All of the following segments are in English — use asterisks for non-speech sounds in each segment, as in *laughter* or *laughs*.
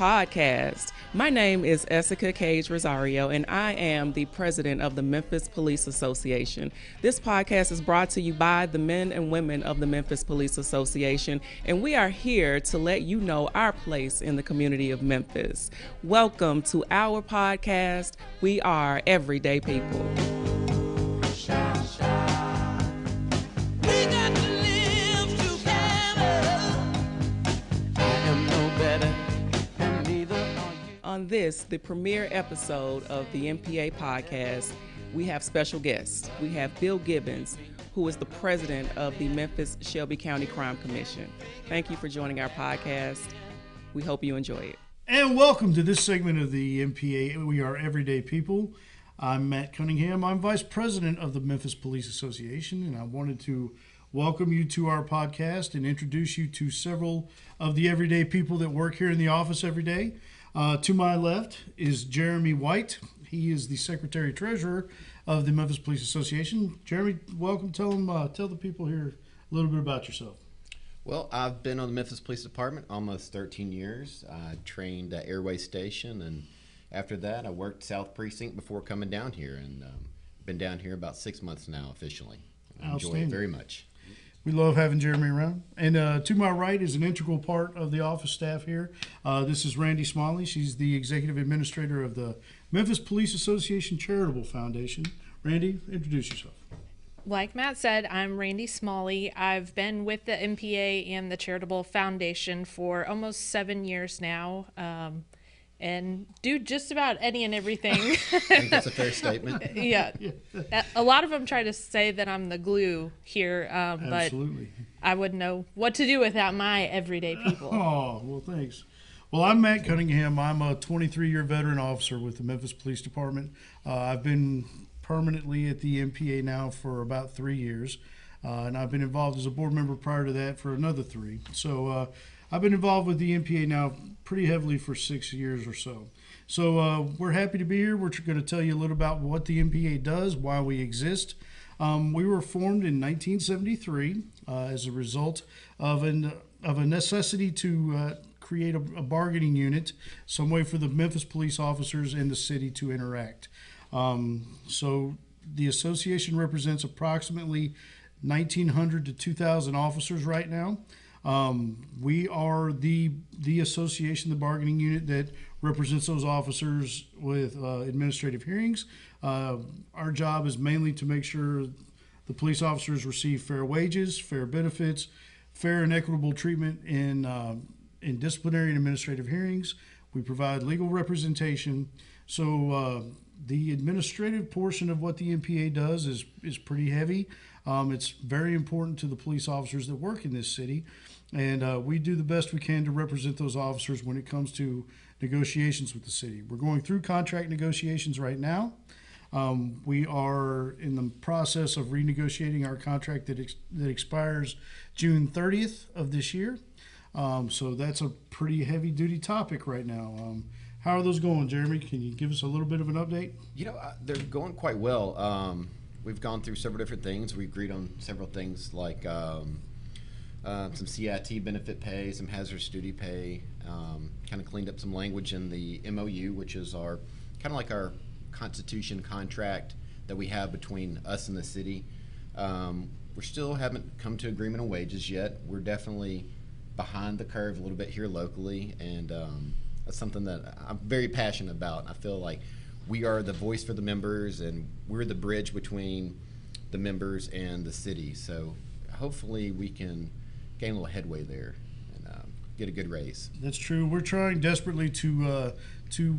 podcast. My name is Essica Cage Rosario, and I am the president of the Memphis Police Association. This podcast is brought to you by the men and women of the Memphis Police Association, and we are here to let you know our place in the community of Memphis. Welcome to our podcast. We are everyday people. On this, the premiere episode of the MPA podcast, we have special guests. We have Bill Gibbons, who is the president of the Memphis Shelby County Crime Commission. Thank you for joining our podcast. We hope you enjoy it. And welcome to this segment of the MPA. We are everyday people. I'm Matt Cunningham. I'm vice president of the Memphis Police Association, and I wanted to welcome you to our podcast and introduce you to several of the everyday people that work here in the office every day. Uh, to my left is Jeremy White. He is the secretary treasurer of the Memphis Police Association. Jeremy, welcome. Tell them, uh, tell the people here a little bit about yourself. Well, I've been on the Memphis Police Department almost 13 years. I trained at Airway Station, and after that, I worked South Precinct before coming down here, and um, been down here about six months now officially. I enjoy it very much. We love having Jeremy around. And uh, to my right is an integral part of the office staff here. Uh, this is Randy Smalley. She's the executive administrator of the Memphis Police Association Charitable Foundation. Randy, introduce yourself. Like Matt said, I'm Randy Smalley. I've been with the MPA and the Charitable Foundation for almost seven years now, um, and do just about any and everything. *laughs* I think that's a fair statement. yeah, A- a lot of them try to say that I'm the glue here, um, but Absolutely. I wouldn't know what to do without my everyday people. Oh, well, thanks. Well, I'm Matt Cunningham. I'm a 23 year veteran officer with the Memphis Police Department. Uh, I've been permanently at the MPA now for about three years, uh, and I've been involved as a board member prior to that for another three. So uh, I've been involved with the MPA now pretty heavily for six years or so. So uh, we're happy to be here. We're going to tell you a little about what the MPA does, why we exist. Um, we were formed in 1973 uh, as a result of an of a necessity to uh, create a, a bargaining unit, some way for the Memphis police officers and the city to interact. Um, so the association represents approximately 1,900 to 2,000 officers right now. Um, we are the the association, the bargaining unit that represents those officers with uh, administrative hearings. Uh, our job is mainly to make sure the police officers receive fair wages, fair benefits, fair and equitable treatment in uh, in disciplinary and administrative hearings. We provide legal representation. So uh, the administrative portion of what the MPA does is is pretty heavy. Um, it's very important to the police officers that work in this city, and uh, we do the best we can to represent those officers when it comes to negotiations with the city. We're going through contract negotiations right now. Um, we are in the process of renegotiating our contract that, ex- that expires June 30th of this year. Um, so that's a pretty heavy duty topic right now. Um, how are those going, Jeremy? Can you give us a little bit of an update? You know, uh, they're going quite well. Um, we've gone through several different things. We agreed on several things like um, uh, some CIT benefit pay, some hazardous duty pay. Um, kind of cleaned up some language in the MOU, which is our kind of like our constitution contract that we have between us and the city. Um, we still haven't come to agreement on wages yet. We're definitely behind the curve a little bit here locally, and um, that's something that I'm very passionate about. I feel like we are the voice for the members, and we're the bridge between the members and the city. So hopefully, we can gain a little headway there and um, get a good raise. That's true. We're trying desperately to uh, to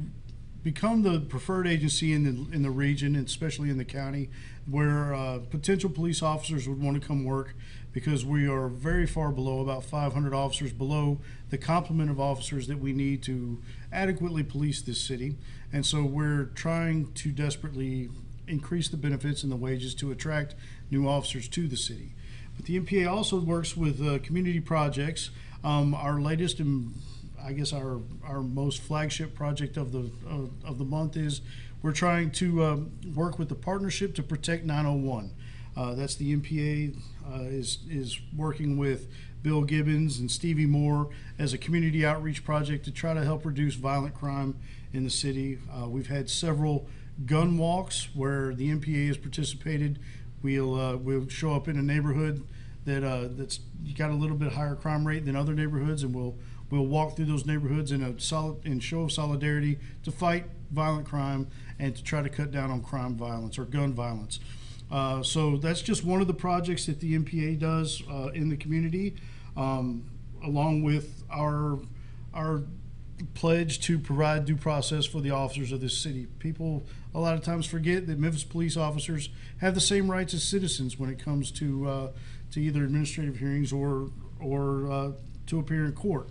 become the preferred agency in the in the region, and especially in the county, where uh, potential police officers would want to come work, because we are very far below, about 500 officers below the complement of officers that we need to adequately police this city, and so we're trying to desperately increase the benefits and the wages to attract new officers to the city. But the MPA also works with uh, community projects. Um, our latest and I guess our our most flagship project of the of, of the month is we're trying to um, work with the partnership to protect 901. Uh, that's the MPA uh, is is working with Bill Gibbons and Stevie Moore as a community outreach project to try to help reduce violent crime in the city. Uh, we've had several gun walks where the MPA has participated. We'll uh, we'll show up in a neighborhood that uh, that's got a little bit higher crime rate than other neighborhoods, and we'll we'll walk through those neighborhoods in a solid in show of solidarity to fight violent crime and to try to cut down on crime violence or gun violence. Uh, so that's just one of the projects that the MPA does uh, in the community, um, along with our our pledge to provide due process for the officers of this city. People a lot of times forget that Memphis police officers have the same rights as citizens when it comes to uh, to either administrative hearings or or uh, to appear in court.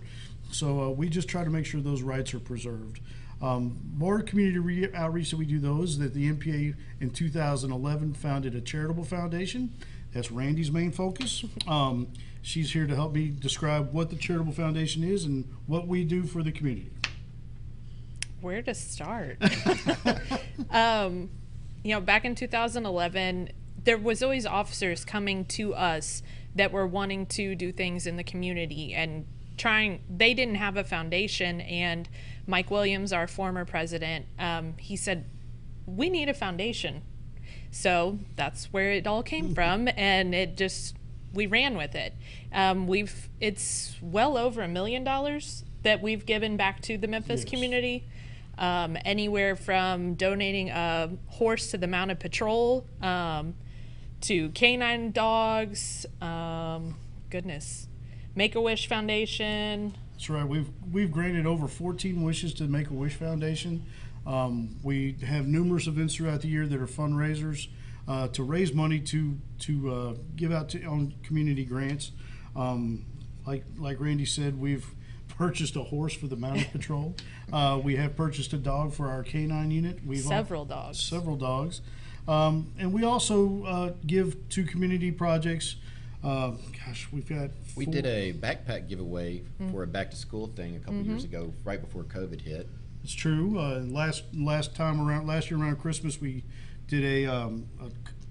So uh, we just try to make sure those rights are preserved. Um, more community re- outreach that we do those that the MPA in 2011 founded a charitable foundation. That's Randy's main focus. Um, she's here to help me describe what the charitable foundation is and what we do for the community. Where to start? *laughs* *laughs* um, you know, back in 2011, there was always officers coming to us that were wanting to do things in the community and trying. They didn't have a foundation, and Mike Williams, our former president, um, he said, "We need a foundation." So that's where it all came *laughs* from, and it just we ran with it. Um, we've it's well over a million dollars that we've given back to the Memphis Yes. community. Um, anywhere from donating a horse to the mounted patrol, um, to canine dogs. Um, goodness, Make a Wish Foundation. That's right. We've we've granted over 14 wishes to Make a Wish Foundation. Um, we have numerous events throughout the year that are fundraisers uh, to raise money to to uh, give out to on community grants. Um, like like Randy said, we've *laughs* purchased a horse for the mounted *laughs* patrol. Uh, we have purchased a dog for our canine unit. We've al- Several dogs. several dogs. Um, and we also uh, give to community projects. Uh, gosh, we've got. We did a backpack giveaway for a back to school thing a couple years ago, right before COVID hit. It's true. Uh, last last time around, last year around Christmas, we did a, um, a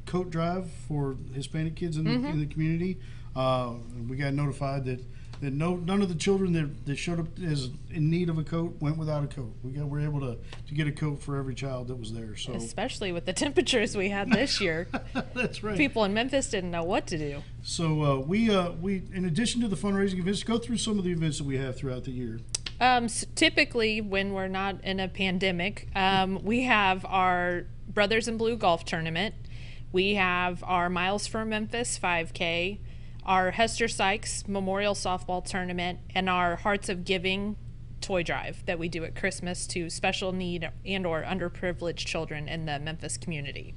coat drive for Hispanic kids in the, in the community. Uh, we got notified that, that no none of the children that, that showed up as in need of a coat went without a coat. We got were able to, to get a coat for every child that was there. So Especially with the *laughs* temperatures we had this year, *laughs* that's right. people in Memphis didn't know what to do. So uh, we uh, we in addition to the fundraising events, go through some of the events that we have throughout the year. Um, s- typically, when we're not in a pandemic, um, we have our Brothers in Blue golf tournament. We have our Miles for Memphis 5K, our Hester Sykes Memorial Softball Tournament, and our Hearts of Giving toy drive that we do at Christmas to special need and or underprivileged children in the Memphis community.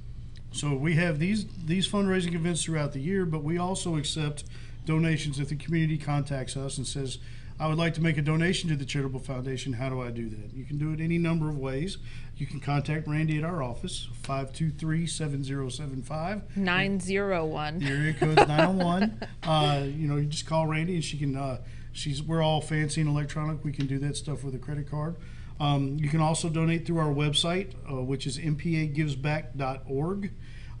So we have these these fundraising events throughout the year, but we also accept donations if the community contacts us and says, "I would like to make a donation to the charitable foundation. How do I do that?" You can do it any number of ways. You can contact Randy at our office 523-7075. 901. The area code's 901. *laughs* Uh, you know, you just call Randy and she can. Uh, she's we're all fancy and electronic. We can do that stuff with a credit card. Um, you can also donate through our website, uh, which is mpagivesback.org.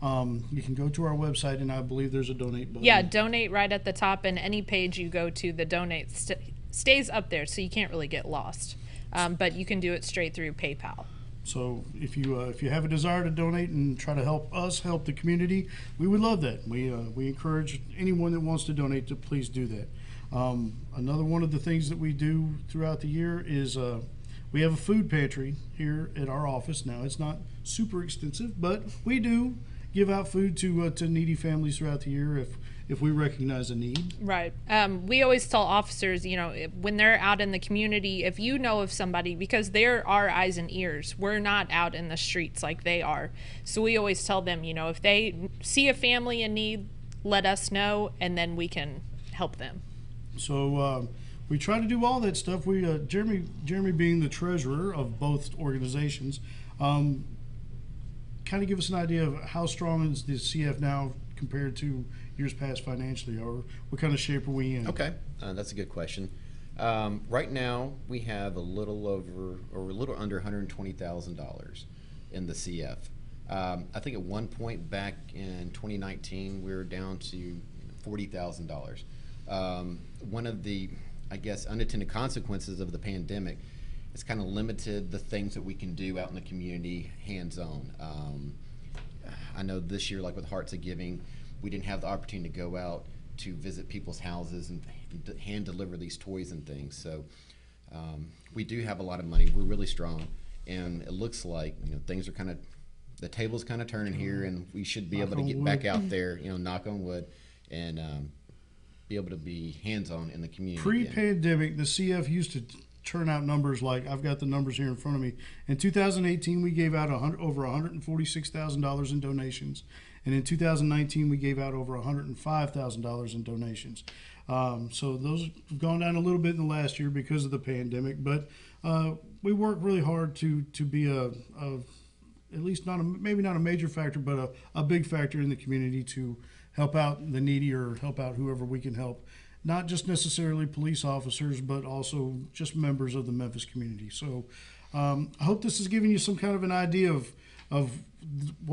Um, you can go to our website, and I believe there's a donate button. Yeah, donate right at the top, and any page you go to, the donate st- stays up there, so you can't really get lost. Um, but you can do it straight through PayPal. So if you uh, if you have a desire to donate and try to help us help the community, we would love that. We uh, we encourage anyone that wants to donate to please do that. Um, another one of the things that we do throughout the year is uh, we have a food pantry here at our office. Now it's not super extensive, but we do give out food to uh, to needy families throughout the year if if we recognize a need. Right. Um, we always tell officers, you know, when they're out in the community, if you know of somebody, because they're our eyes and ears, we're not out in the streets like they are. So we always tell them, you know, if they see a family in need, let us know, and then we can help them. So um, we try to do all that stuff. We uh, Jeremy Jeremy being the treasurer of both organizations, um, kind of give us an idea of how strong is the CF now compared to years past financially, or what kind of shape are we in? Okay, uh, that's a good question. Um, right now, we have a little over or a little under $120,000 in the CF. Um, I think at one point back in 2019, we were down to $40,000. um, one of the, I guess, unintended consequences of the pandemic has kind of limited the things that we can do out in the community hands-on. Um, I know this year, like with Hearts of Giving, we didn't have the opportunity to go out to visit people's houses and hand deliver these toys and things. So um, we do have a lot of money. We're really strong, and it looks like you know things are kind of the table's kind of turning here, and we should be Knock able to get wood. back out *laughs* there. You know, knock on wood, and um, be able to be hands-on in the community. Pre-pandemic, the CF used to turn out numbers like I've got the numbers here in front of me. In 2018, we gave out hundred, over 146 thousand dollars in donations, and in 2019, we gave out over 105 thousand dollars in donations. Um, so those have gone down a little bit in the last year because of the pandemic, but uh, we work really hard to to be a, a at least not a maybe not a major factor, but a, a big factor in the community to help out the needy or help out whoever we can help. Not just necessarily police officers, but also just members of the Memphis community. So um, I hope this has given you some kind of an idea of of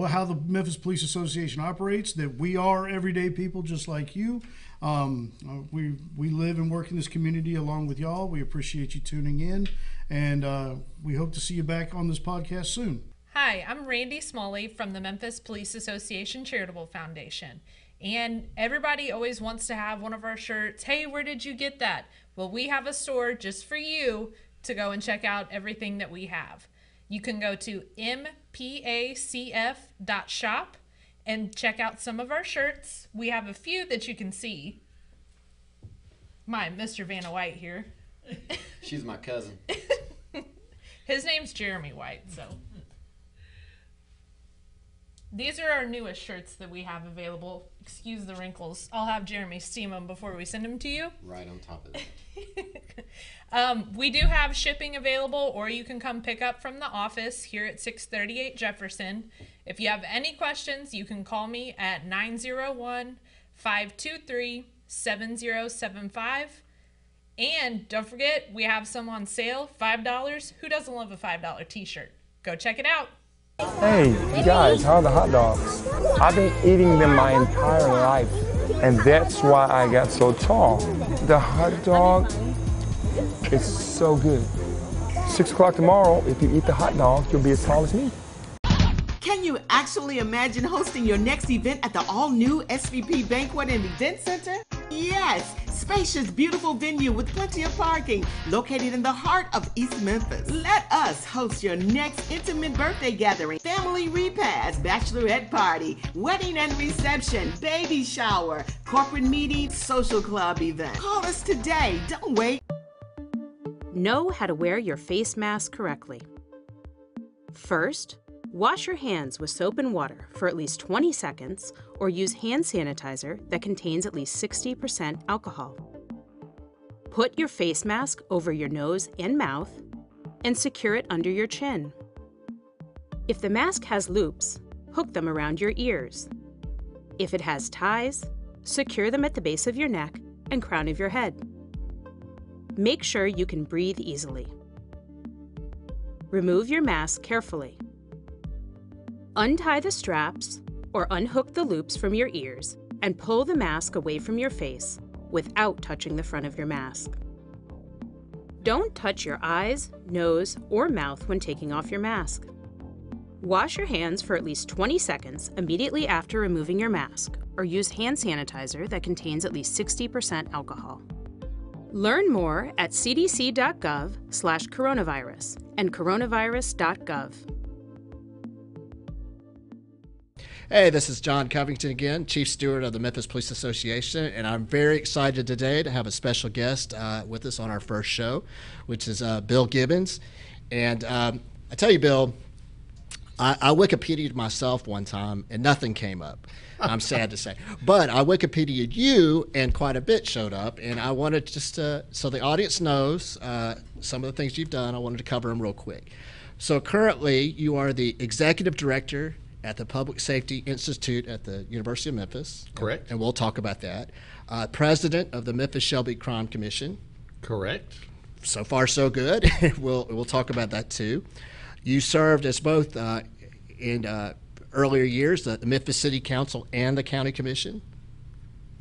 how the Memphis Police Association operates. That we are everyday people just like you. Um, uh, we we live and work in this community along with y'all. We appreciate you tuning in, and uh, we hope to see you back on this podcast soon. Hi, I'm Randy Smalley from the Memphis Police Association Charitable Foundation. And everybody always wants to have one of our shirts. Hey, where did you get that? Well, we have a store just for you to go and check out everything that we have. You can go to mpacf.shop and check out some of our shirts. We have a few that you can see. My Mr. Vanna White here. *laughs* She's my cousin. *laughs* His name's Jeremy White, so. *laughs* These are our newest shirts that we have available. Excuse the wrinkles. I'll have Jeremy steam them before we send them to you. right on top of that. *laughs* Um, we do have shipping available, or you can come pick up from the office here at 638 Jefferson. If you have any questions, you can call me at 901 523 7075. And don't forget, we have some on sale $5. Who doesn't love a $5 t shirt? Go check it out. Hey, guys, how are the hot dogs? I've been eating them my entire life, and that's why I got so tall. The hot dog is so good. Six o'clock tomorrow, if you eat the hot dog, you'll be as tall as me. Can you actually imagine hosting your next event at the all new SVP Banquet and Event Center? Yes, spacious, beautiful venue with plenty of parking, located in the heart of East Memphis. Let us host your next intimate birthday gathering, family repast, bachelorette party, wedding and reception, baby shower, corporate meeting, social club event. Call us today. Don't wait. Know how to wear your face mask correctly. First, wash your hands with soap and water for at least 20 seconds or use hand sanitizer that contains at least 60% alcohol. Put your face mask over your nose and mouth and secure it under your chin. If the mask has loops, hook them around your ears. If it has ties, secure them at the base of your neck and crown of your head. Make sure you can breathe easily. Remove your mask carefully. Untie the straps or unhook the loops from your ears and pull the mask away from your face without touching the front of your mask. Don't touch your eyes, nose, or mouth when taking off your mask. Wash your hands for at least 20 seconds immediately after removing your mask, or use hand sanitizer that contains at least 60% alcohol. Learn more at cdc.gov/coronavirus and coronavirus.gov. Hey, this is John Covington again, Chief Steward of the Memphis Police Association, and I'm very excited today to have a special guest uh, with us on our first show, which is uh, Bill Gibbons. And um, I tell you, Bill, I, I Wikipedia'd myself one time and nothing came up. I'm sad to say. *laughs* But I Wikipedia'd you and quite a bit showed up. And I wanted just to, so the audience knows uh, some of the things you've done, I wanted to cover them real quick. So currently, you are the executive director at the Public Safety Institute at the University of Memphis. Correct. And we'll talk about that. Uh, president of the Memphis Shelby Crime Commission Correct. so far so good. *laughs* we'll we'll talk about that too. You served as both uh, in uh, earlier years the, the Memphis City Council and the County Commission.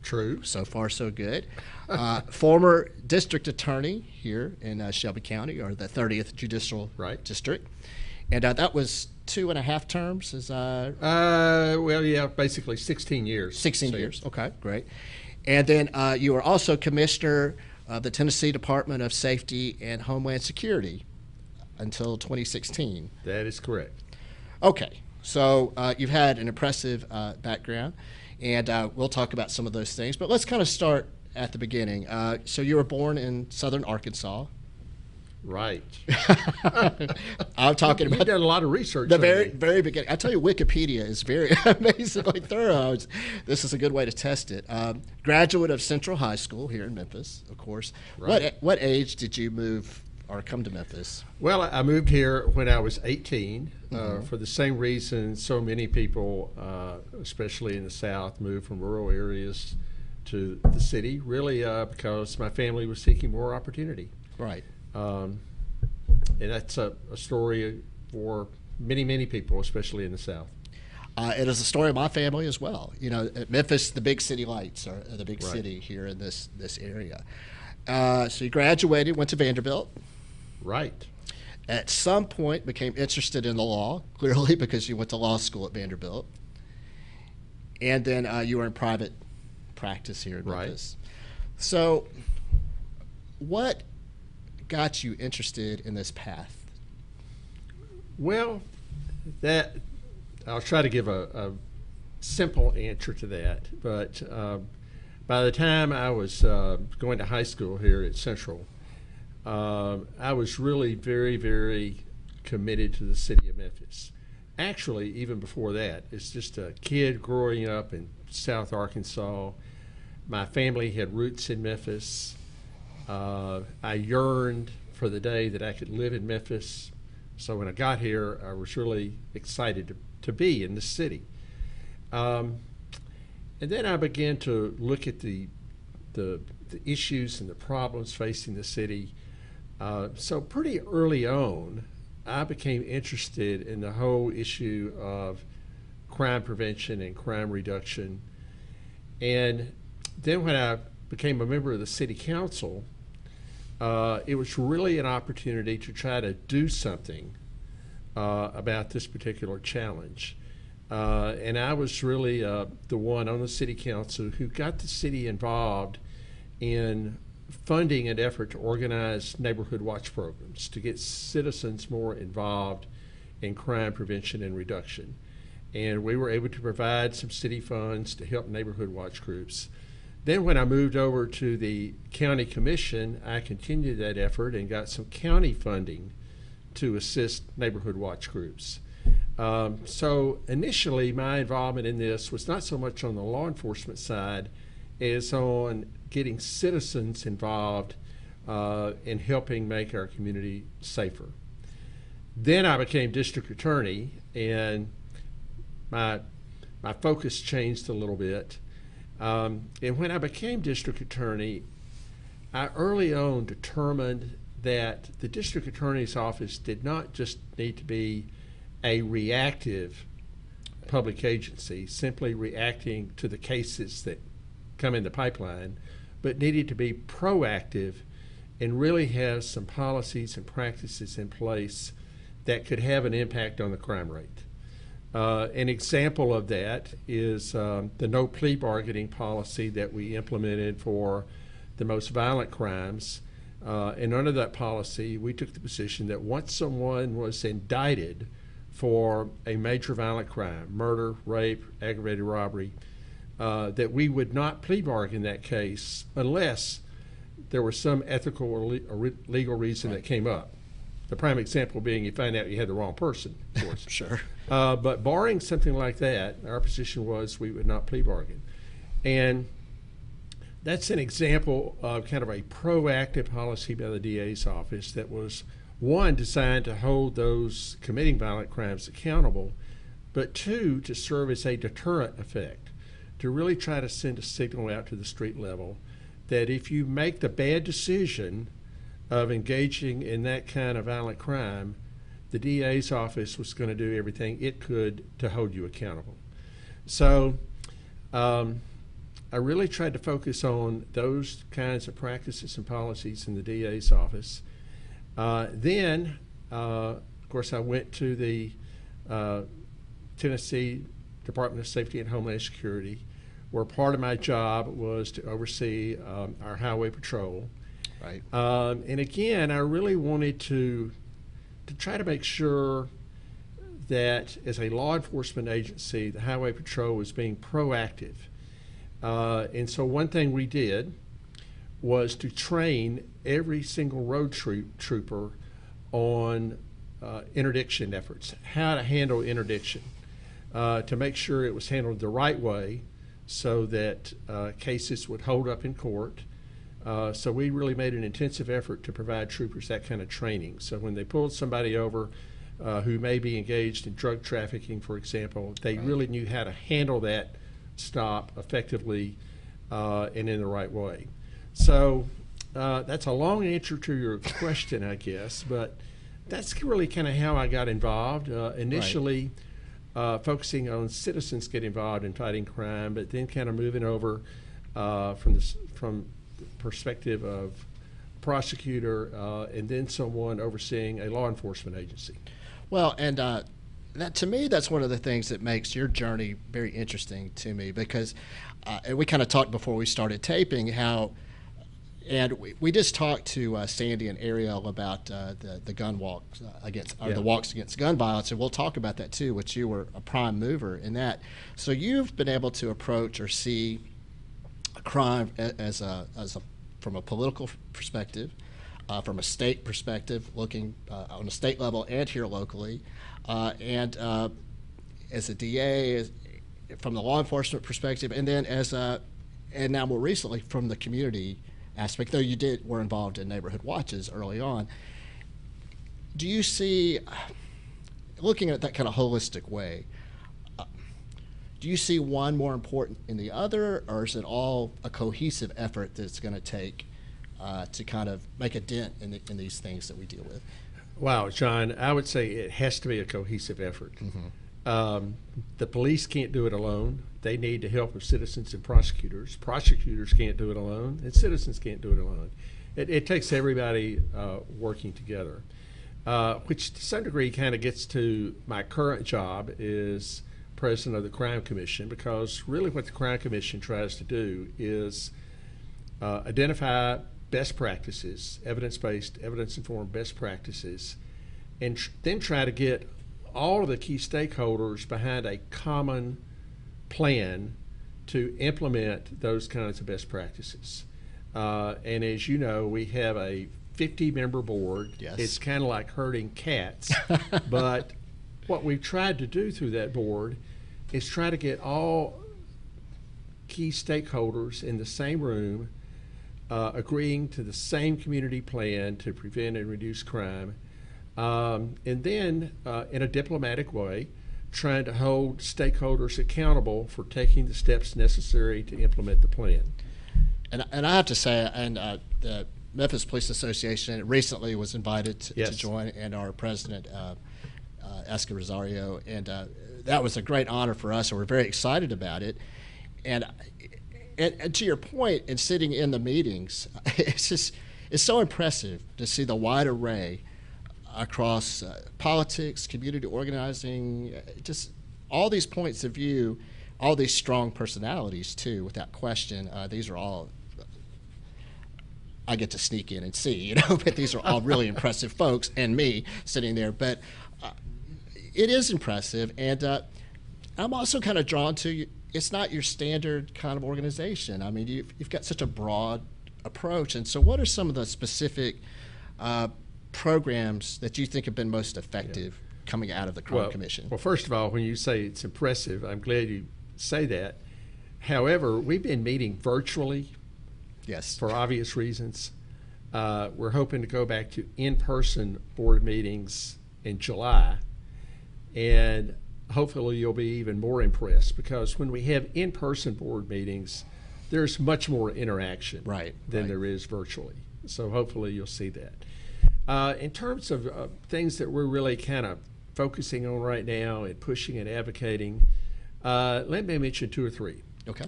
True. So far, so good. Uh, *laughs* former district attorney here in uh, Shelby County, or the 30th Judicial Right. District. And uh, that was two and a half terms, is uh, Uh, well, yeah, basically 16 years. 16 So, years. Okay, great. And then uh, you were also commissioner of the Tennessee Department of Safety and Homeland Security until 2016. That is correct. Okay, so uh, you've had an impressive uh, background, and uh, we'll talk about some of those things. But let's kind of start at the beginning. Uh, so you were born in southern Arkansas. Right. *laughs* I'm talking You've about done a lot of research. the very me. very beginning. I tell you, Wikipedia is very *laughs* amazingly thorough. It's- This is a good way to test it. Um, graduate of Central High School here in Memphis, of course. What Right. what age did you move or come to Memphis? Well, I moved here when I was 18 uh, Mhm. for the same reason so many people, uh, especially in the South, move from rural areas to the city, really uh, because my family was seeking more opportunity. Right. Um, and that's a, a story for many, many people, especially in the South. Uh, it is a story of my family as well. You know, at Memphis, the big city lights are the big Right. city here in this this area. Uh, so you graduated, went to Vanderbilt. Right. At some point, became interested in the law, *laughs* clearly because you went to law school at Vanderbilt. And then uh, you were in private practice here in Right. Memphis. So, what got you interested in this path? Well, that I'll try to give a, a simple answer to that. But um, by the time I was uh, going to high school here at Central, um, I was really very, very committed to the city of Memphis. Actually, even before that, it's just a kid growing up in South Arkansas. My family had roots in Memphis. Uh, I yearned for the day that I could live in Memphis. So when I got here, I was really excited to, to be in the city. Um, and then I began to look at the, the, the issues and the problems facing the city. Uh, so pretty early on, I became interested in the whole issue of crime prevention and crime reduction. And then when I became a member of the city council, uh, it was really an opportunity to try to do something uh, about this particular challenge. Uh, and I was really uh, the one on the city council who got the city involved in funding an effort to organize neighborhood watch programs to get citizens more involved in crime prevention and reduction. And we were able to provide some city funds to help neighborhood watch groups. Then, when I moved over to the county commission, I continued that effort and got some county funding to assist neighborhood watch groups. Um, so, initially, my involvement in this was not so much on the law enforcement side as on getting citizens involved uh, in helping make our community safer. Then I became district attorney, and my my focus changed a little bit. Um, and when I became district attorney, I early on determined that the district attorney's office did not just need to be a reactive public agency, simply reacting to the cases that come in the pipeline, but needed to be proactive and really have some policies and practices in place that could have an impact on the crime rate. Uh, an example of that is um, the no plea bargaining policy that we implemented for the most violent crimes. Uh, and under that policy, we took the position that once someone was indicted for a major violent crime, murder, rape, aggravated robbery, uh, that we would not plea bargain that case unless there was some ethical or, le- or re- legal reason that came up. The prime example being you find out you had the wrong person, of *laughs* course. Sure. Uh, but barring something like that, our position was we would not plea bargain. And that's an example of kind of a proactive policy by the DA's office that was one designed to hold those committing violent crimes accountable, but two to serve as a deterrent effect, to really try to send a signal out to the street level that if you make the bad decision of engaging in that kind of violent crime, the DA's office was going to do everything it could to hold you accountable. So, um, I really tried to focus on those kinds of practices and policies in the DA's office. Uh, then, uh, of course, I went to the uh, Tennessee Department of Safety and Homeland Security, where part of my job was to oversee um, our highway patrol. Right. Um, and again, I really wanted to to try to make sure that as a law enforcement agency, the Highway Patrol was being proactive. Uh, and so one thing we did was to train every single road troop, trooper on uh, interdiction efforts, how to handle interdiction, uh, to make sure it was handled the right way so that uh, cases would hold up in court. Uh, so we really made an intensive effort to provide troopers that kind of training. So when they pulled somebody over uh, who may be engaged in drug trafficking, for example, they really knew how to handle that stop effectively uh, and in the right way. So uh, that's a long answer to your question, I guess, but that's really kind of how I got involved. Uh, initially, uh, focusing on citizens get involved in fighting crime, but then kind of moving over uh, from the from perspective of prosecutor uh, and then someone overseeing a law enforcement agency. Well, and uh, that to me, that's one of the things that makes your journey very interesting to me because, uh, and we kind of talked before we started taping how, and we, we just talked to uh, Sandy and Ariel about uh, the the gun walks uh, against or Yeah. the walks against gun violence, and we'll talk about that too, which you were a prime mover in that. So you've been able to approach or see crime as a, as a from a political perspective, uh, from a state perspective, looking uh, on a state level and here locally, uh, and uh, as a DA, as, from the law enforcement perspective, and then as a, and now more recently from the community aspect. Though you did were involved in neighborhood watches early on. Do you see, looking at that kind of holistic way? Do you see one more important than the other, or is it all a cohesive effort that's going to take uh, to kind of make a dent in, the, in these things that we deal with? Wow, John, I would say it has to be a cohesive effort. Um, the police can't do it alone. They need the help of citizens and prosecutors. Prosecutors can't do it alone, and citizens can't do it alone. It, it takes everybody uh, working together, uh, which to some degree kind of gets to my current job is president of the Crime Commission because really what the Crime Commission tries to do is uh, identify best practices, evidence-based, evidence-informed best practices, and tr- then try to get all of the key stakeholders behind a common plan to implement those kinds of best practices. Uh, and as you know, we have a 50-member board. Yes. It's kind of like herding cats, *laughs* but what we've tried to do through that board is try to get all key stakeholders in the same room uh, agreeing to the same community plan to prevent and reduce crime, um, and then uh, in a diplomatic way, trying to hold stakeholders accountable for taking the steps necessary to implement the plan. And, and I have to say, and uh, the Memphis Police Association recently was invited to, Yes. to join, and our president, uh, uh, Essica Rosario, and uh, that was a great honor for us, and we're very excited about it. And, and, and to your point, in sitting in the meetings, *laughs* it's just it's so impressive to see the wide array across uh, politics, community organizing, uh, just all these points of view, all these strong personalities too. Without question, uh, these are all I get to sneak in and see, *laughs* you know. But these are all really *laughs* impressive folks, and me sitting there. But it is impressive, and uh, I'm also kind of drawn to. It's not your standard kind of organization. I mean, you've, you've got such a broad approach, and so what are some of the specific uh, programs that you think have been most effective coming out of the Crime well, Commission? Well, first of all, when you say it's impressive, I'm glad you say that. However, we've been meeting virtually yes. for obvious reasons. Uh, we're hoping to go back to in-person board meetings in July, and hopefully you'll be even more impressed because when we have in-person board meetings, there's much more interaction Right, than right. there is virtually. So hopefully you'll see that. Uh, in terms of uh, things that we're really kind of focusing on right now and pushing and advocating, uh, let me mention two or three. Okay.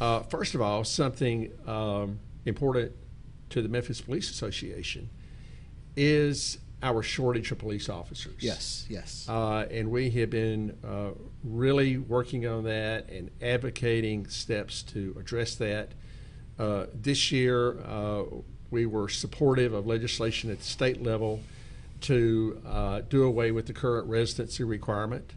Uh, first of all, something um, important to the Memphis Police Association is our shortage of police officers. Yes, yes. Uh, and we have been uh, really working on that and advocating steps to address that. Uh, this year, uh, we were supportive of legislation at the state level to uh, do away with the current residency requirement.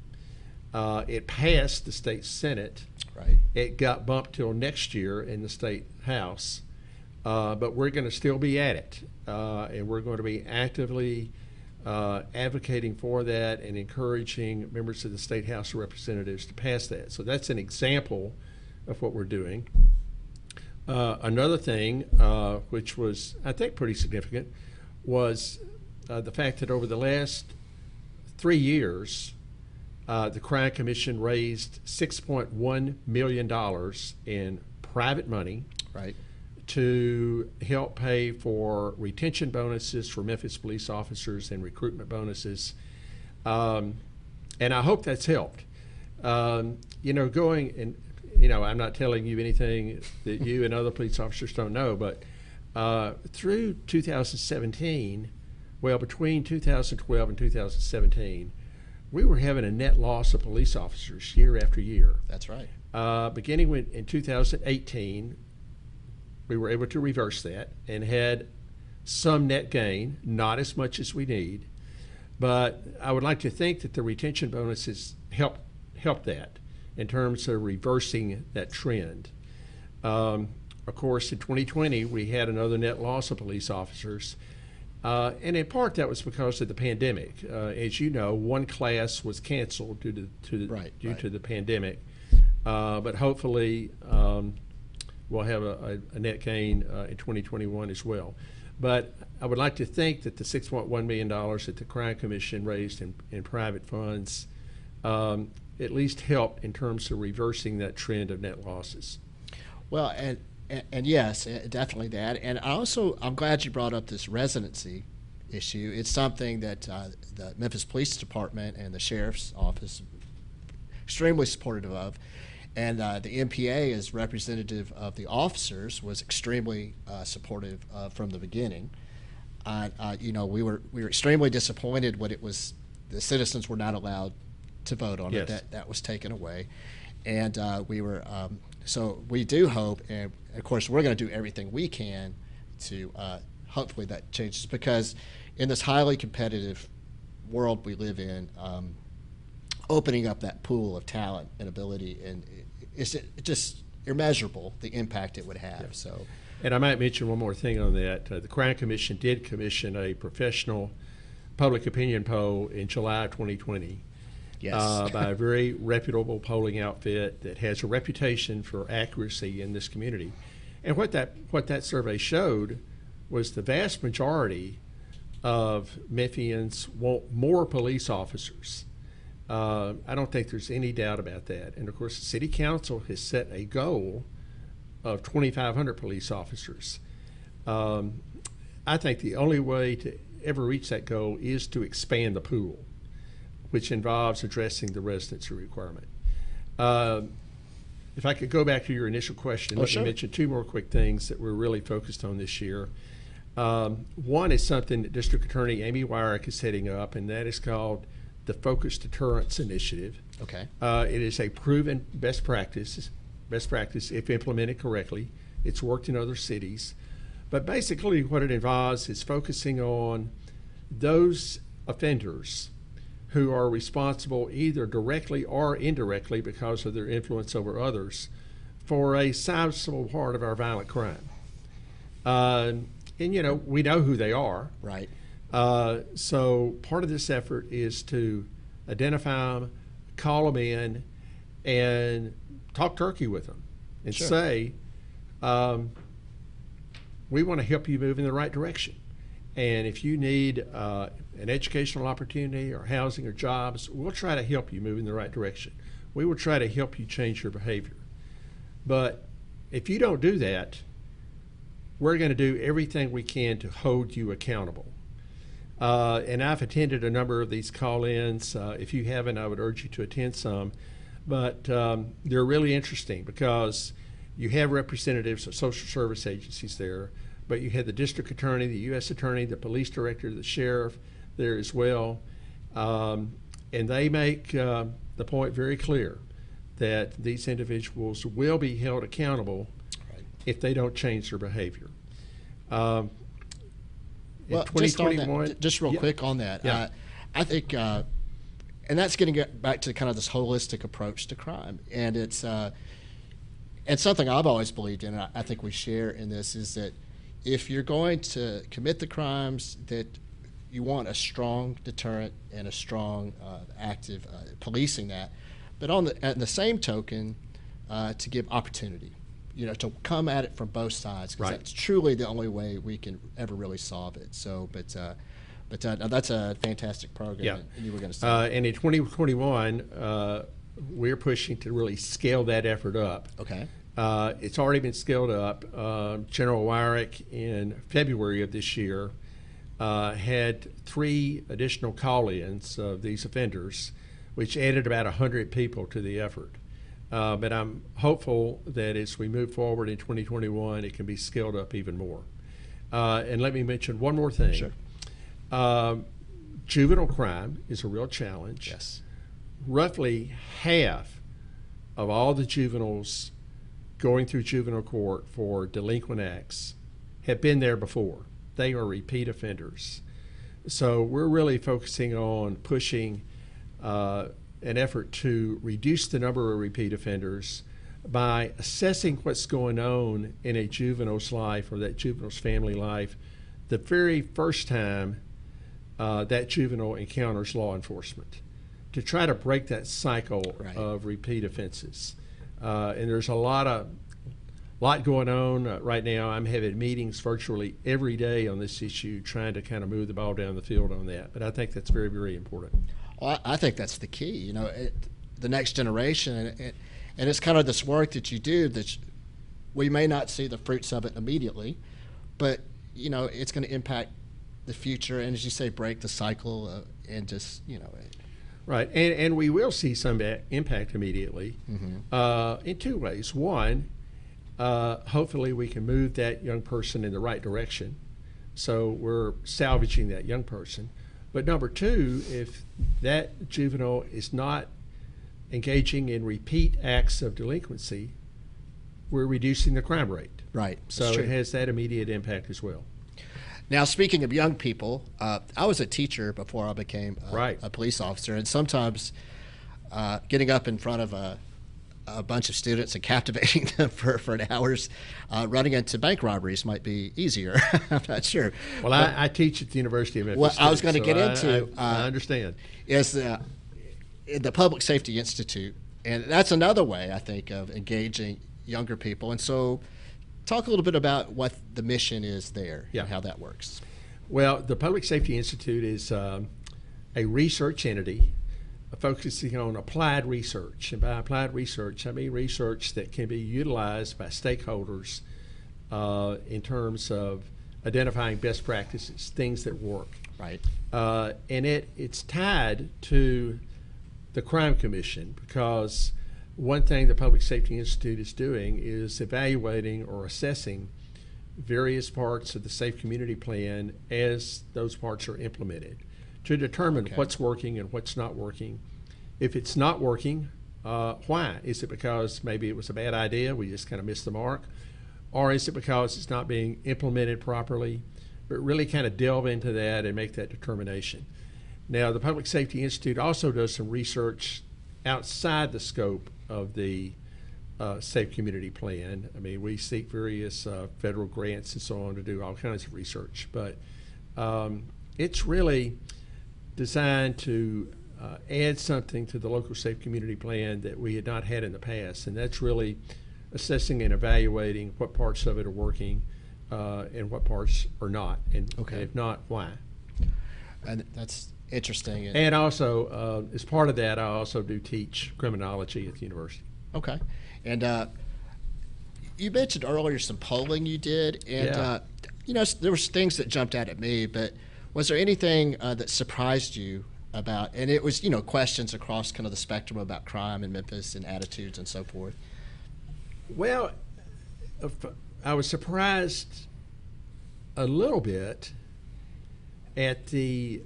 Uh, it passed the state senate. Right. It got bumped till next year in the state house, uh, but we're going to still be at it, uh, and we're going to be actively uh, advocating for that and encouraging members of the state house of representatives to pass that. So that's an example of what we're doing. Uh, another thing, uh, which was I think pretty significant, was uh, the fact that over the last three years, the Crime Commission raised $6.1 million in private money Right. To help pay for retention bonuses for Memphis police officers and recruitment bonuses. Um, and I hope that's helped. Um, you know, going and, you know, I'm not telling you anything that you and other police officers don't know, but uh, through 2017, well, between 2012 and 2017, we were having a net loss of police officers year after year. That's right. Uh, beginning with, in 2018, we were able to reverse that and had some net gain, not as much as we need. But I would like to think that the retention bonuses help help that in terms of reversing that trend. Um, of course, in 2020, we had another net loss of police officers. Uh, and in part, that was because of the pandemic. Uh, as you know, one class was canceled due to, to the, Right, due right. to the pandemic. Uh, but hopefully, um, we'll have a, a, a net gain uh, in 2021 as well. But I would like to think that the $6.1 million that the Crime Commission raised in, in private funds um, at least helped in terms of reversing that trend of net losses. Well, and, and, and yes, eh, definitely that. And I also, I'm glad you brought up this residency issue. It's something that uh, the Memphis Police Department and the Sheriff's Office extremely supportive of. And uh, the MPA, as representative of the officers, was extremely uh, supportive uh, from the beginning. Uh, uh, you know, we were we were extremely disappointed when it was the citizens were not allowed to vote on Yes. it. That that was taken away, and uh, we were um, so we do hope, and of course we're going to do everything we can to uh, hopefully that changes because in this highly competitive world we live in, um, opening up that pool of talent and ability and it's just immeasurable the impact it would have. So. And I might mention one more thing on that. Uh, the Crime Commission did commission a professional public opinion poll in July of 2020 Yes. uh, by a very reputable polling outfit that has a reputation for accuracy in this community. And what that what that survey showed was the vast majority of Memphians want more police officers. Uh, I don't think there's any doubt about that. And of course, the city council has set a goal of 2,500 police officers. Um, I think the only way to ever reach that goal is to expand the pool, which involves addressing the residency requirement. Um, if I could go back to your initial question, Oh, let sure. me mention two more quick things that we're really focused on this year. Um, one is something that District Attorney Amy Weirich is heading up, and that is called the Focus Deterrence Initiative. Okay. Uh, it is a proven best practice, best practice if implemented correctly. It's worked in other cities. But basically, what it involves is focusing on those offenders who are responsible either directly or indirectly because of their influence over others for a sizable part of our violent crime. Uh, and, you know, we know who they are. Right. Uh, so part of this effort is to identify them, call them in, and talk turkey with them, and Sure. say, um, "We want to help you move in the right direction." And if you need uh, an educational opportunity or housing or jobs, we'll try to help you move in the right direction. We will try to help you change your behavior. But if you don't do that, we're going to do everything we can to hold you accountable. Uh, and I've attended a number of these call-ins. Uh, if you haven't, I would urge you to attend some. But um, they're really interesting because you have representatives of social service agencies there, but you had the district attorney, the U.S. attorney, the police director, the sheriff there as well. Um, and they make uh, the point very clear that these individuals will be held accountable if they don't change their behavior. Um, Well, just on that, just real Yeah. quick on that, Yeah. uh, I think, uh, and that's getting back to kind of this holistic approach to crime, and it's uh, and something I've always believed in, and I, I think we share in this is that if you're going to commit the crimes, that you want a strong deterrent and a strong uh, active uh, policing that, but on the at the same token, uh, to give opportunity. You know, to come at it from both sides because Right. that's truly the only way we can ever really solve it. So, but uh, but uh, that's a fantastic program. Yeah. And you were going to say, Uh, and in 2021, uh, we're pushing to really scale that effort up. okay, Uh, it's already been scaled up. Uh, General Weirich in February of this year uh, had three additional call-ins of these offenders, which added about 100 people to the effort. Uh, but I'm hopeful that as we move forward in 2021, it can be scaled up even more. Uh, and let me mention one more thing. Sure. Um, juvenile crime is a real challenge yes, roughly half of all the juveniles going through juvenile court for delinquent acts have been there before. They are repeat offenders. So we're really focusing on pushing uh, an effort to reduce the number of repeat offenders by assessing what's going on in a juvenile's life or that juvenile's family life the very first time uh, that juvenile encounters law enforcement to try to break that cycle Right. of repeat offenses. Uh, and there's a lot of lot going on uh, right now. I'm having meetings virtually every day on this issue, trying to kind of move the ball down the field on that. But I think that's very, very important. Well, I, I think that's the key. You know, it, the next generation, and it, and it's kind of this work that you do that we may not see the fruits of it immediately, but you know, it's going to impact the future, and as you say, break the cycle, uh, and just you know, Right, and, and we will see some impact immediately uh, in two ways. One, uh, hopefully we can move that young person in the right direction, so we're salvaging that young person. But number two, if that juvenile is not engaging in repeat acts of delinquency, we're reducing the crime rate. right. So it has that immediate impact as well. Now, speaking of young people, uh, I was a teacher before I became a, Right. a police officer, and sometimes uh, getting up in front of a, a bunch of students and captivating *laughs* them for, for an hours, uh, running into bank robberies might be easier. *laughs* I'm not sure. Well, I, I teach at the University of Memphis. Well, I was gonna so get I- into, I, I uh, understand. is in the Public Safety Institute, and that's another way I think of engaging younger people. And so, talk a little bit about what the mission is there Yeah. and how that works. Well, the Public Safety Institute is um, a research entity focusing on applied research. And by applied research, I mean research that can be utilized by stakeholders uh, in terms of identifying best practices, things that work. Right. Uh, and it, it's tied to the Crime Commission because one thing the Public Safety Institute is doing is evaluating or assessing various parts of the Safe Community Plan as those parts are implemented to determine Okay. what's working and what's not working. If it's not working, uh, why? Is it because maybe it was a bad idea, we just kind of missed the mark? Or is it because it's not being implemented properly? But really kind of delve into that and make that determination. Now, the Public Safety Institute also does some research outside the scope of the uh, Safe Community Plan. I mean, we seek various uh, federal grants and so on to do all kinds of research, but um, it's really designed to uh, add something to the local Safe Community Plan that we had not had in the past, and that's really assessing and evaluating what parts of it are working uh, and what parts are not, and, Okay. if not, why. And that's interesting. And, And also, uh, as part of that, I also do teach criminology at the university. okay. And uh, you mentioned earlier some polling you did, and Yeah. uh, you know there was things that jumped out at me. But was there anything uh, that surprised you about? And it was you know questions across kind of the spectrum about crime in Memphis and attitudes and so forth. Well, I was surprised a little bit at the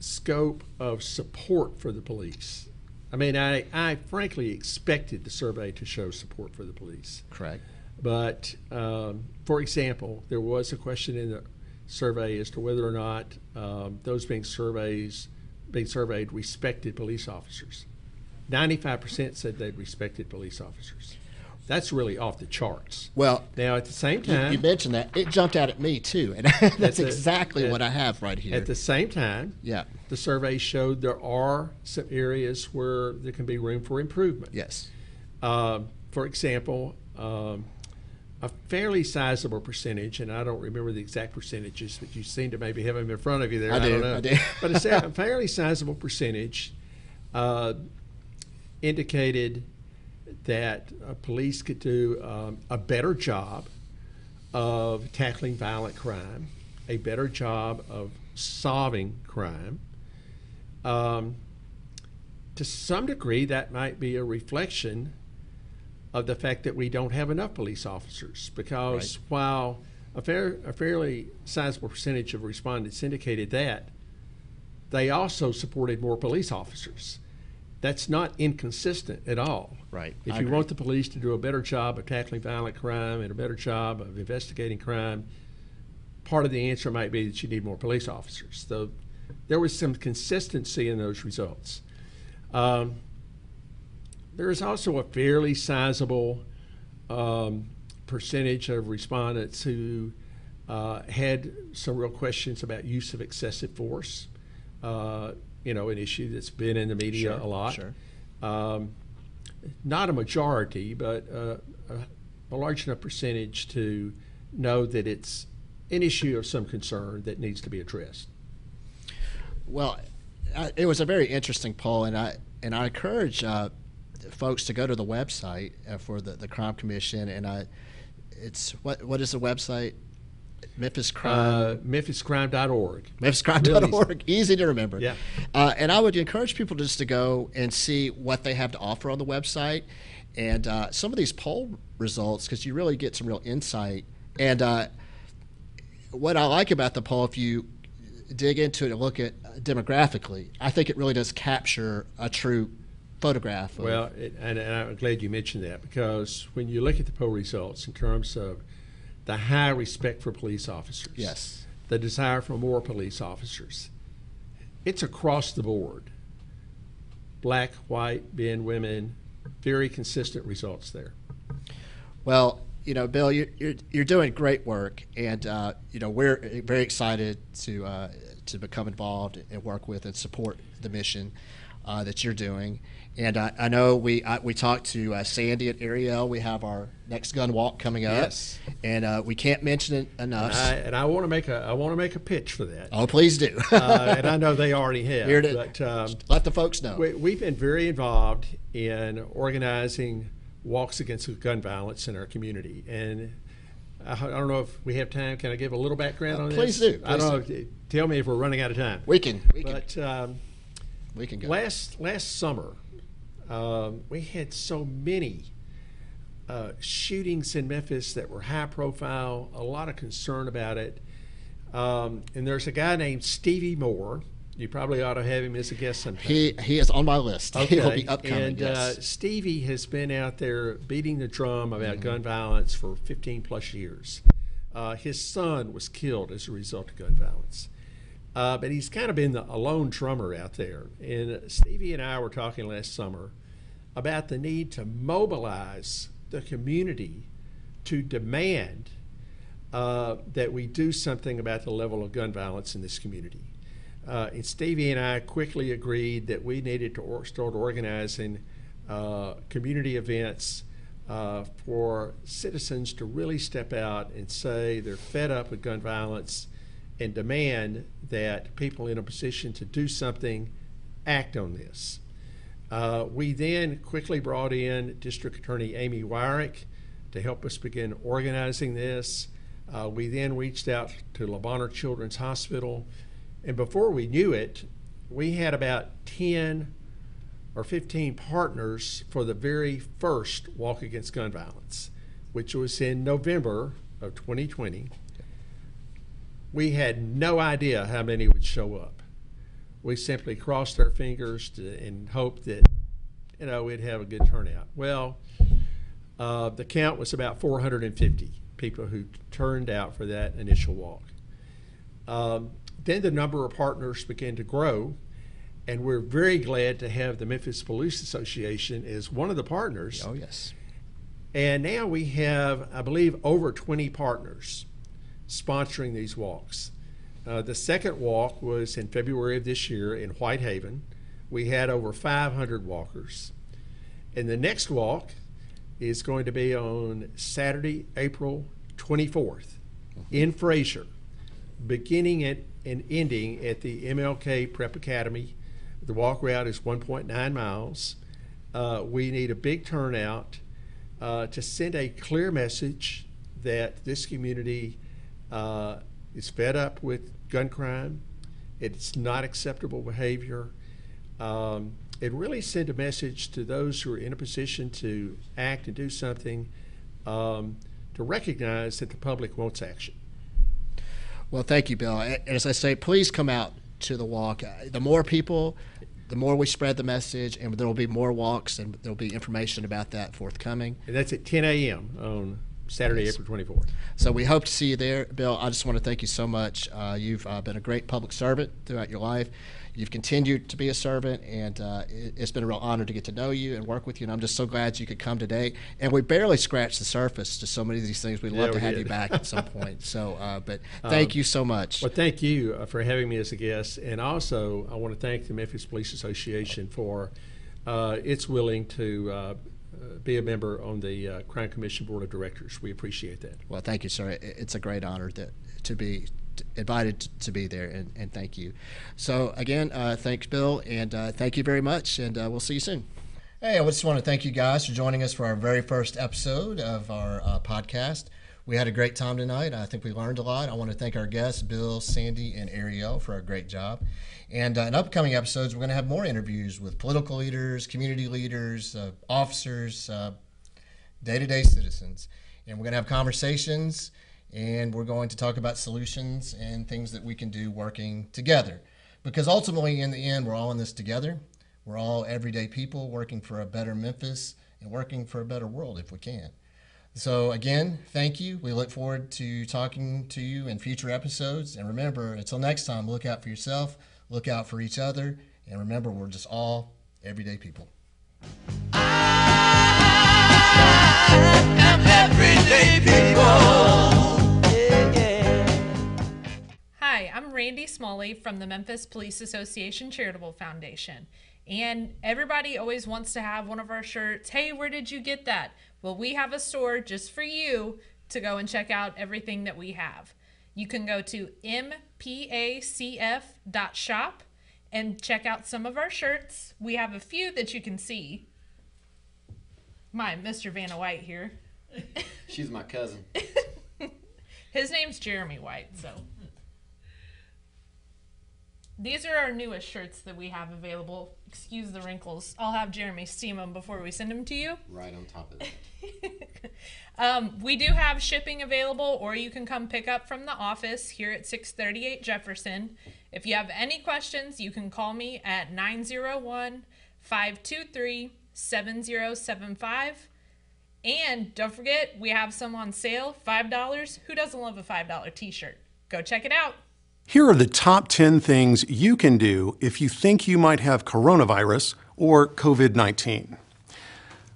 scope of support for the police. I mean, I, I frankly expected the survey to show support for the police. Correct. But, um, for example, there was a question in the survey as to whether or not um, those being surveys being surveyed respected police officers. Ninety-five percent said they respected police officers. That's really off the charts. Well, Now, at the same time, you mentioned that it jumped out at me too, and *laughs* that's a- exactly at- what I have right here. At the same time, yeah. the survey showed there are some areas where there can be room for improvement. Yes. Um, for example, um, a fairly sizable percentage, and I don't remember the exact percentages, but you seem to maybe have them in front of you there. I do, don't know. I do. *laughs* but a, *laughs* a fairly sizable percentage uh, indicated that uh, police could do um, a better job of tackling violent crime, a better job of solving crime. Um, to some degree, that might be a reflection of the fact that we don't have enough police officers. Because Right. while a, fair, a fairly sizable percentage of respondents indicated that, they also supported more police officers. That's not inconsistent at all. Right. If I you agree. want the police to do a better job of tackling violent crime and a better job of investigating crime, part of the answer might be that you need more police officers. So there was some consistency in those results. Um, there is also a fairly sizable um, percentage of respondents who uh, had some real questions about use of excessive force. Uh, you know, an issue that's been in the media Sure, a lot. sure. Um, not a majority, but uh, a, a large enough percentage to know that it's an issue of some concern that needs to be addressed. Well, I, it was a very interesting poll, and I and I encourage uh, folks to go to the website uh, for the, the crime commission, and I, it's what what is the website? Memphis Crime. Uh, MemphisCrime.org. MemphisCrime.org. Easy to remember. Yeah. Uh, and I would encourage people just to go and see what they have to offer on the website and uh, some of these poll results because you really get some real insight. And uh, what I like about the poll, if you dig into it and look at demographically, I think it really does capture a true photograph. Of, Well, it, and, and I'm glad you mentioned that because when you look at the poll results in terms of the high respect for police officers, Yes. the desire for more police officers, it's across the board. Black, white, men, women, very consistent results there. Well, you know, Bill, you're you're, you're doing great work, and uh, you know we're very excited to uh, to become involved and work with and support the mission uh, that you're doing. And I, I know we I, we talked to uh, Sandy at Ariel. We have our next gun walk coming up, Yes. and uh, we can't mention it enough. And I want to make a I want to make a pitch for that. oh, please do. uh, and I know they already have. Here to but um, let the folks know. we, we've been very involved in organizing walks against gun violence in our community, and I, I don't know if we have time. Can I give a little background Uh, on please this? do, I don't please know. Tell me if we're running out of time. we can we can But um, we can go. last last summer, um, we had so many uh, shootings in Memphis that were high profile. A lot of concern about it. Um, and there's a guy named Stevie Moore. You probably ought to have him as a guest sometime. He he is on my list. Okay. He'll be upcoming. And yes. uh, Stevie has been out there beating the drum about Mm-hmm. gun violence for 15 plus years. Uh, his son was killed as a result of gun violence. Uh, but he's kind of been the, a lone drummer out there. And Stevie and I were talking last summer about the need to mobilize the community to demand uh, that we do something about the level of gun violence in this community. Uh, and Stevie and I quickly agreed that we needed to or- start organizing uh, community events uh, for citizens to really step out and say they're fed up with gun violence and demand that people in a position to do something act on this. Uh, we then quickly brought in District Attorney Amy Weirich to help us begin organizing this. Uh, we then reached out to Le Children's Hospital, and before we knew it, we had about 10 or 15 partners for the very first Walk Against Gun Violence. which was in November of 2020, we had no idea how many would show up. We simply crossed our fingers to, and hoped that, you know, we'd have a good turnout. Well, uh, the count was about 450 people who turned out for that initial walk. Um, then the number of partners began to grow, and we're very glad to have the Memphis Police Association as one of the partners. Oh, yes. And now we have, I believe, over 20 partners sponsoring these walks. Uh, the second walk was in February of this year in Whitehaven. We had over 500 walkers. And the next walk is going to be on Saturday, April 24th in Frayser, beginning at and ending at the MLK Prep Academy. The walk route is 1.9 miles. Uh, we need a big turnout uh, to send a clear message that this community uh, is fed up with gun crime. It's not acceptable behavior. Um, it really send a message to those who are in a position to act and do something um, to recognize that the public wants action. Well, thank you, Bill. And As I say, please come out to the walk. Uh, The more people, the more we spread the message, and there will be more walks, and there will be information about that forthcoming. And that's at 10 a.m. on Saturday. April 24th. So we hope to see you there, Bill. I just want to thank you so much. Uh, you've uh, been a great public servant throughout your life. You've continued to be a servant, and uh, it, it's been a real honor to get to know you and work with you. And I'm just so glad you could come today. And we barely scratched the surface to so many of these things. We'd Yeah, love to we have you back at some *laughs* point. So, uh, but thank Um, you so much. Well, thank you uh, for having me as a guest, and also I want to thank the Memphis Police Association for uh, its willing to uh, be a member on the uh, Crime Commission Board of Directors. We appreciate that. Well, thank you, sir. It's a great honor that to be invited to be there, and, and thank you. So again, uh, thanks, Bill, and uh, thank you very much, and uh, we'll see you soon. Hey, I just want to thank you guys for joining us for our very first episode of our uh, podcast. We had a great time tonight. I think we learned a lot. I want to thank our guests, Bill, Sandy, and Ariel, for a great job. And uh, in upcoming episodes, we're going to have more interviews with political leaders, community leaders, uh, officers, day to day citizens. And we're going to have conversations and we're going to talk about solutions and things that we can do working together. Because ultimately, in the end, we're all in this together. We're all everyday people working for a better Memphis and working for a better world if we can. So, again, thank you. We look forward to talking to you in future episodes. And remember, until next time, look out for yourself, look out for each other, and remember, we're just all everyday people. everyday people. Hi, I'm Randy Smalley from the Memphis Police Association Charitable Foundation. And everybody always wants to have one of our shirts. Hey, where did you get that? Well, we have a store just for you to go and check out everything that we have. You can go to mpacf.shop and check out some of our shirts. We have a few that you can see. My Mr. Vanna White here. *laughs* She's my cousin. *laughs* His name's Jeremy White, so. *laughs* These are our newest shirts that we have available. Excuse the wrinkles. I'll have Jeremy steam them before we send them to you. Right on top of it. *laughs* Um, we do have shipping available, or you can come pick up from the office here at 638 Jefferson. If you have any questions, you can call me at 901 523 7075. And don't forget, we have some on sale $5. Who doesn't love a $5 t shirt? Go check it out. Here are the top 10 things you can do if you think you might have coronavirus or COVID 19.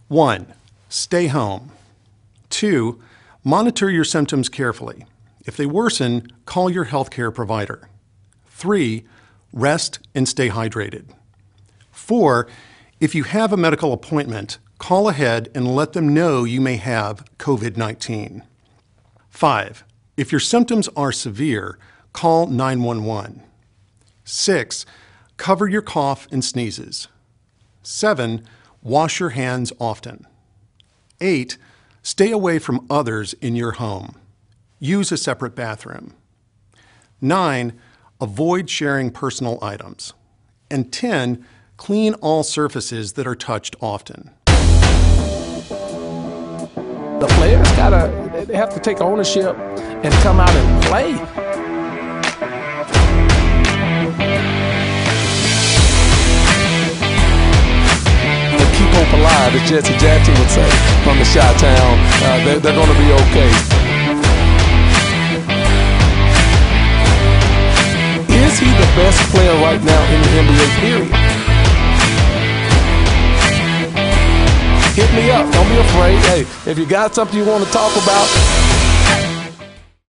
1. Stay home. 2. Monitor your symptoms carefully. If they worsen, call your healthcare provider. 3. Rest and stay hydrated. 4. If you have a medical appointment, call ahead and let them know you may have COVID 19. 5. If your symptoms are severe, call 911. 6. Cover your cough and sneezes. 7. Wash your hands often. 8. Stay away from others in your home. Use a separate bathroom. 9. Avoid sharing personal items. And 10. Clean all surfaces that are touched often. the players gotta they have to take ownership and come out and play. Hope alive, as Jesse Jackson would say from the Chi Town. Uh, they're, they're going to be okay. Is he the best player right now in the NBA? Period. Hit me up. Don't be afraid. Hey, if you got something you want to talk about,